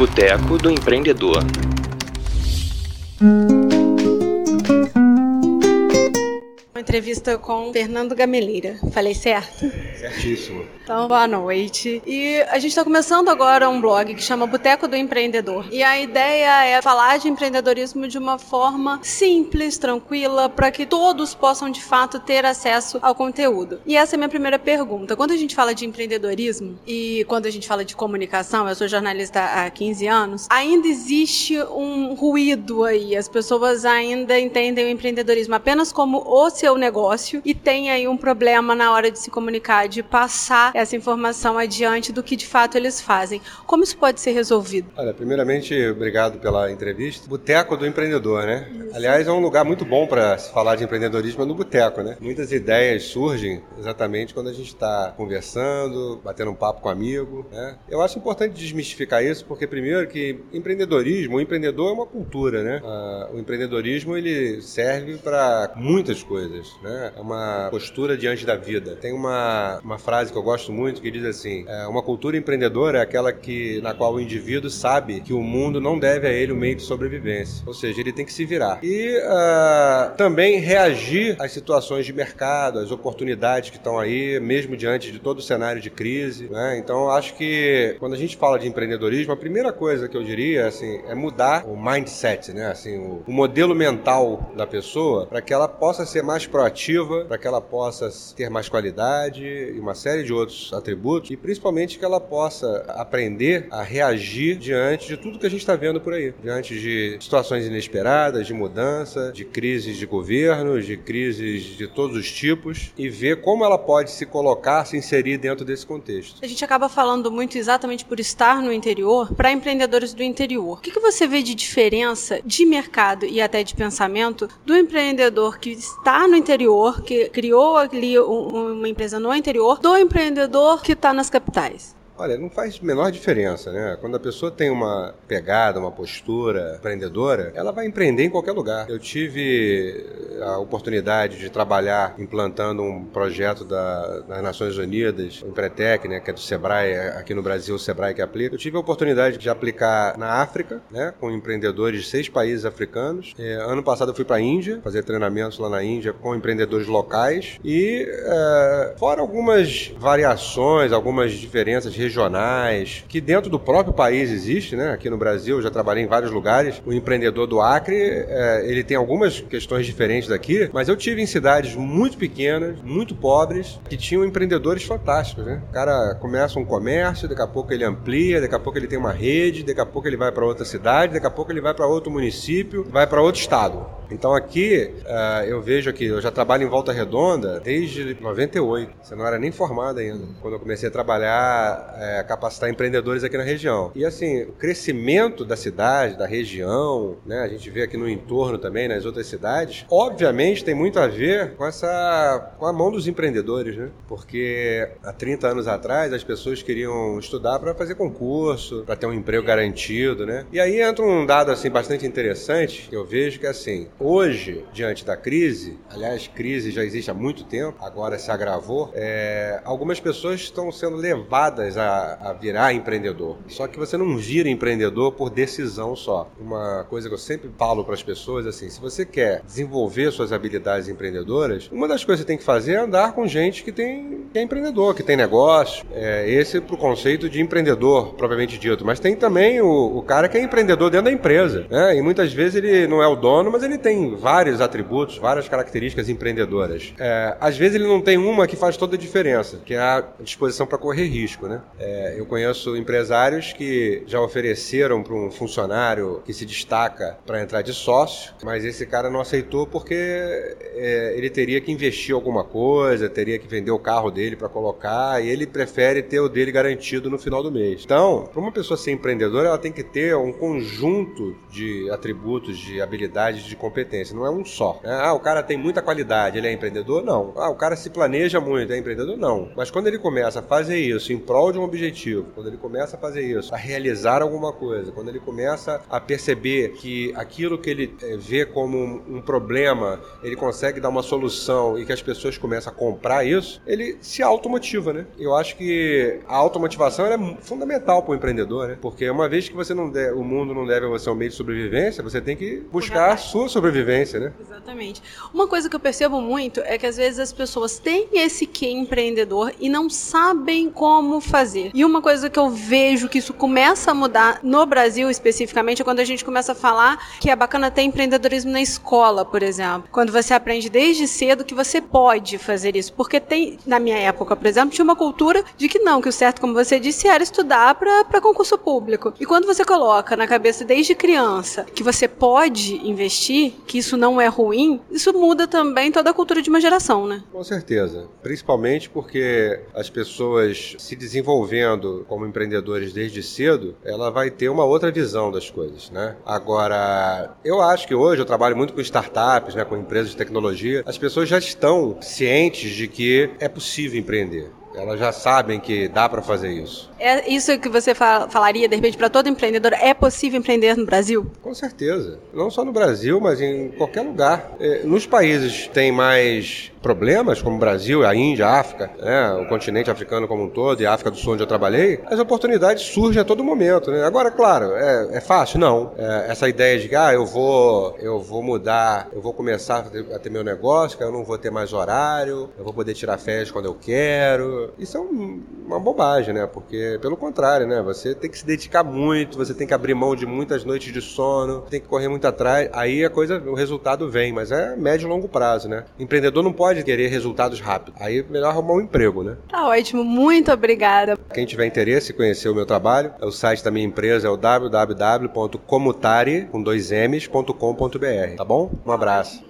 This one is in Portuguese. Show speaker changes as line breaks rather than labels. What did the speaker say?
Boteco do Empreendedor.
Uma entrevista com Fernando Gameleira. Falei certo?
Certíssimo.
Então, boa noite. E a gente está começando agora um blog que chama Boteco do Empreendedor. E a ideia é falar de empreendedorismo de uma forma simples, tranquila, para que todos possam de fato ter acesso ao conteúdo. E essa é a minha primeira pergunta. Quando a gente fala de empreendedorismo e quando a gente fala de comunicação, eu sou jornalista há 15 anos, ainda existe um ruído aí. As pessoas ainda entendem o empreendedorismo apenas como o seu negócio e tem aí um problema na hora de se comunicar, de passar essa informação adiante do que de fato eles fazem. Como isso pode ser resolvido?
Olha, primeiramente, obrigado pela entrevista. Boteco do empreendedor, né? Isso. Aliás, é um lugar muito bom para se falar de empreendedorismo é no boteco, né? Muitas ideias surgem exatamente quando a gente está conversando, batendo um papo com um amigo, né? Eu acho importante desmistificar isso porque primeiro que empreendedorismo, o empreendedor é uma cultura, né? Ah, o empreendedorismo ele serve para muitas coisas, né? É uma postura diante da vida. Tem uma, uma frase que eu gosto muito que diz assim: é, uma cultura empreendedora é aquela que na qual o indivíduo sabe que o mundo não deve a ele o meio de sobrevivência, ou seja, ele tem que se virar e uh, também reagir às situações de mercado, às oportunidades que estão aí, mesmo diante de todo o cenário de crise. Né? Então, acho que quando a gente fala de empreendedorismo, a primeira coisa que eu diria assim é mudar o mindset, né? Assim, o, o modelo mental da pessoa para que ela possa ser mais proativa, para que ela possa ter mais qualidade e uma série de outros atributos, e principalmente que ela possa aprender a reagir diante de tudo que a gente está vendo por aí, diante de situações inesperadas, de mudança, de crises de governo, de crises de todos os tipos, e ver como ela pode se colocar, se inserir dentro desse contexto.
A gente acaba falando muito exatamente por estar no interior, para empreendedores do interior. O que, que você vê de diferença de mercado e até de pensamento do empreendedor que está no interior, que criou ali uma empresa no interior, do empreendedor que está nas capitais?
Olha, não faz menor diferença, né? Quando a pessoa tem uma pegada, uma postura empreendedora, ela vai empreender em qualquer lugar. Eu tive a oportunidade de trabalhar implantando um projeto da, das Nações Unidas, o Empretec, né, que é do Sebrae, aqui no Brasil o Sebrae que aplica. Eu tive a oportunidade de aplicar na África, né, com empreendedores de seis países africanos. É, ano passado eu fui para a Índia, fazer treinamentos lá na Índia com empreendedores locais e é, fora algumas variações, algumas diferenças regionais regionais, que dentro do próprio país existe, né? Aqui no Brasil, eu já trabalhei em vários lugares. O empreendedor do Acre, é, ele tem algumas questões diferentes daqui, mas eu tive em cidades muito pequenas, muito pobres, que tinham empreendedores fantásticos, né? O cara começa um comércio, daqui a pouco ele amplia, daqui a pouco ele tem uma rede, daqui a pouco ele vai para outra cidade, daqui a pouco ele vai para outro município, vai para outro estado. Então aqui uh, eu vejo aqui, eu já trabalho em Volta Redonda desde 98. Você não era nem formado ainda. Quando eu comecei a trabalhar, é, capacitar empreendedores aqui na região. E assim, o crescimento da cidade, da região, né? A gente vê aqui no entorno também, nas outras cidades, obviamente tem muito a ver com essa. com a mão dos empreendedores, né? Porque há 30 anos atrás as pessoas queriam estudar para fazer concurso, para ter um emprego garantido, né? E aí entra um dado assim bastante interessante, que eu vejo que assim, Hoje, diante da crise, aliás, crise já existe há muito tempo, agora se agravou, é, algumas pessoas estão sendo levadas a, a, virar empreendedor. Só que você não vira empreendedor por decisão só. Uma coisa que eu sempre falo para as pessoas assim: se você quer desenvolver suas habilidades empreendedoras, uma das coisas que você tem que fazer é andar com gente que tem que é empreendedor, que tem negócio. É, esse é pro conceito de empreendedor, propriamente dito. Mas tem também o, o cara que é empreendedor dentro da empresa. Né? E muitas vezes ele não é o dono, mas ele tem tem vários atributos, várias características empreendedoras. É, às vezes ele não tem uma que faz toda a diferença, que é a disposição para correr risco, né? É, eu conheço empresários que já ofereceram para um funcionário que se destaca para entrar de sócio, mas esse cara não aceitou porque é, ele teria que investir alguma coisa, teria que vender o carro dele para colocar e ele prefere ter o dele garantido no final do mês. Então, para uma pessoa ser empreendedora, ela tem que ter um conjunto de atributos, de habilidades, de competências competência, não é um só. Né? Ah, o cara tem muita qualidade, ele é empreendedor? Não. Ah, o cara se planeja muito, é empreendedor? Não. Mas quando ele começa a fazer isso em prol de um objetivo, quando ele começa a fazer isso, a realizar alguma coisa, quando ele começa a perceber que aquilo que ele é, vê como um, um problema, ele consegue dar uma solução e que as pessoas começam a comprar isso, ele se automotiva, né? Eu acho que a automotivação é fundamental para o empreendedor, né? Porque uma vez que você não der, o mundo não deve a você um meio de sobrevivência, você tem que buscar a sua sobrevivência, né?
Exatamente. Uma coisa que eu percebo muito é que às vezes as pessoas têm esse que empreendedor e não sabem como fazer. E uma coisa que eu vejo que isso começa a mudar no Brasil especificamente é quando a gente começa a falar que é bacana ter empreendedorismo na escola, por exemplo. Quando você aprende desde cedo que você pode fazer isso. Porque tem, na minha época, por exemplo, tinha uma cultura de que não, que o certo, como você disse, era estudar para concurso público. E quando você coloca na cabeça desde criança que você pode investir, que isso não é ruim, isso muda também toda a cultura de uma geração, né?
Com certeza. Principalmente porque as pessoas se desenvolvendo como empreendedores desde cedo, ela vai ter uma outra visão das coisas, né? Agora, eu acho que hoje eu trabalho muito com startups, né, com empresas de tecnologia, as pessoas já estão cientes de que é possível empreender. Elas já sabem que dá para fazer isso.
É isso que você falaria, de repente, para todo empreendedor? É possível empreender no Brasil?
Com certeza. Não só no Brasil, mas em qualquer lugar. É, nos países que têm mais problemas, como o Brasil, a Índia, a África, né, o continente africano como um todo e a África do Sul, onde eu trabalhei, as oportunidades surgem a todo momento. Né? Agora, claro, é, é fácil? Não. É, essa ideia de que ah, eu, vou, eu vou mudar, eu vou começar a ter, a ter, meu negócio, que eu não vou ter mais horário, eu vou poder tirar férias quando eu quero. Isso é um, uma bobagem, né? Porque, pelo contrário, né? Você tem que se dedicar muito, você tem que abrir mão de muitas noites de sono, tem que correr muito atrás. Aí a coisa, o resultado vem, mas é médio e longo prazo, né? O empreendedor não pode querer resultados rápidos. Aí é melhor arrumar um emprego, né?
Tá ótimo, muito obrigada.
Quem tiver interesse em conhecer o meu trabalho, o site da minha empresa é o www.comutare, com dois M's, .com.br, tá bom? Um abraço.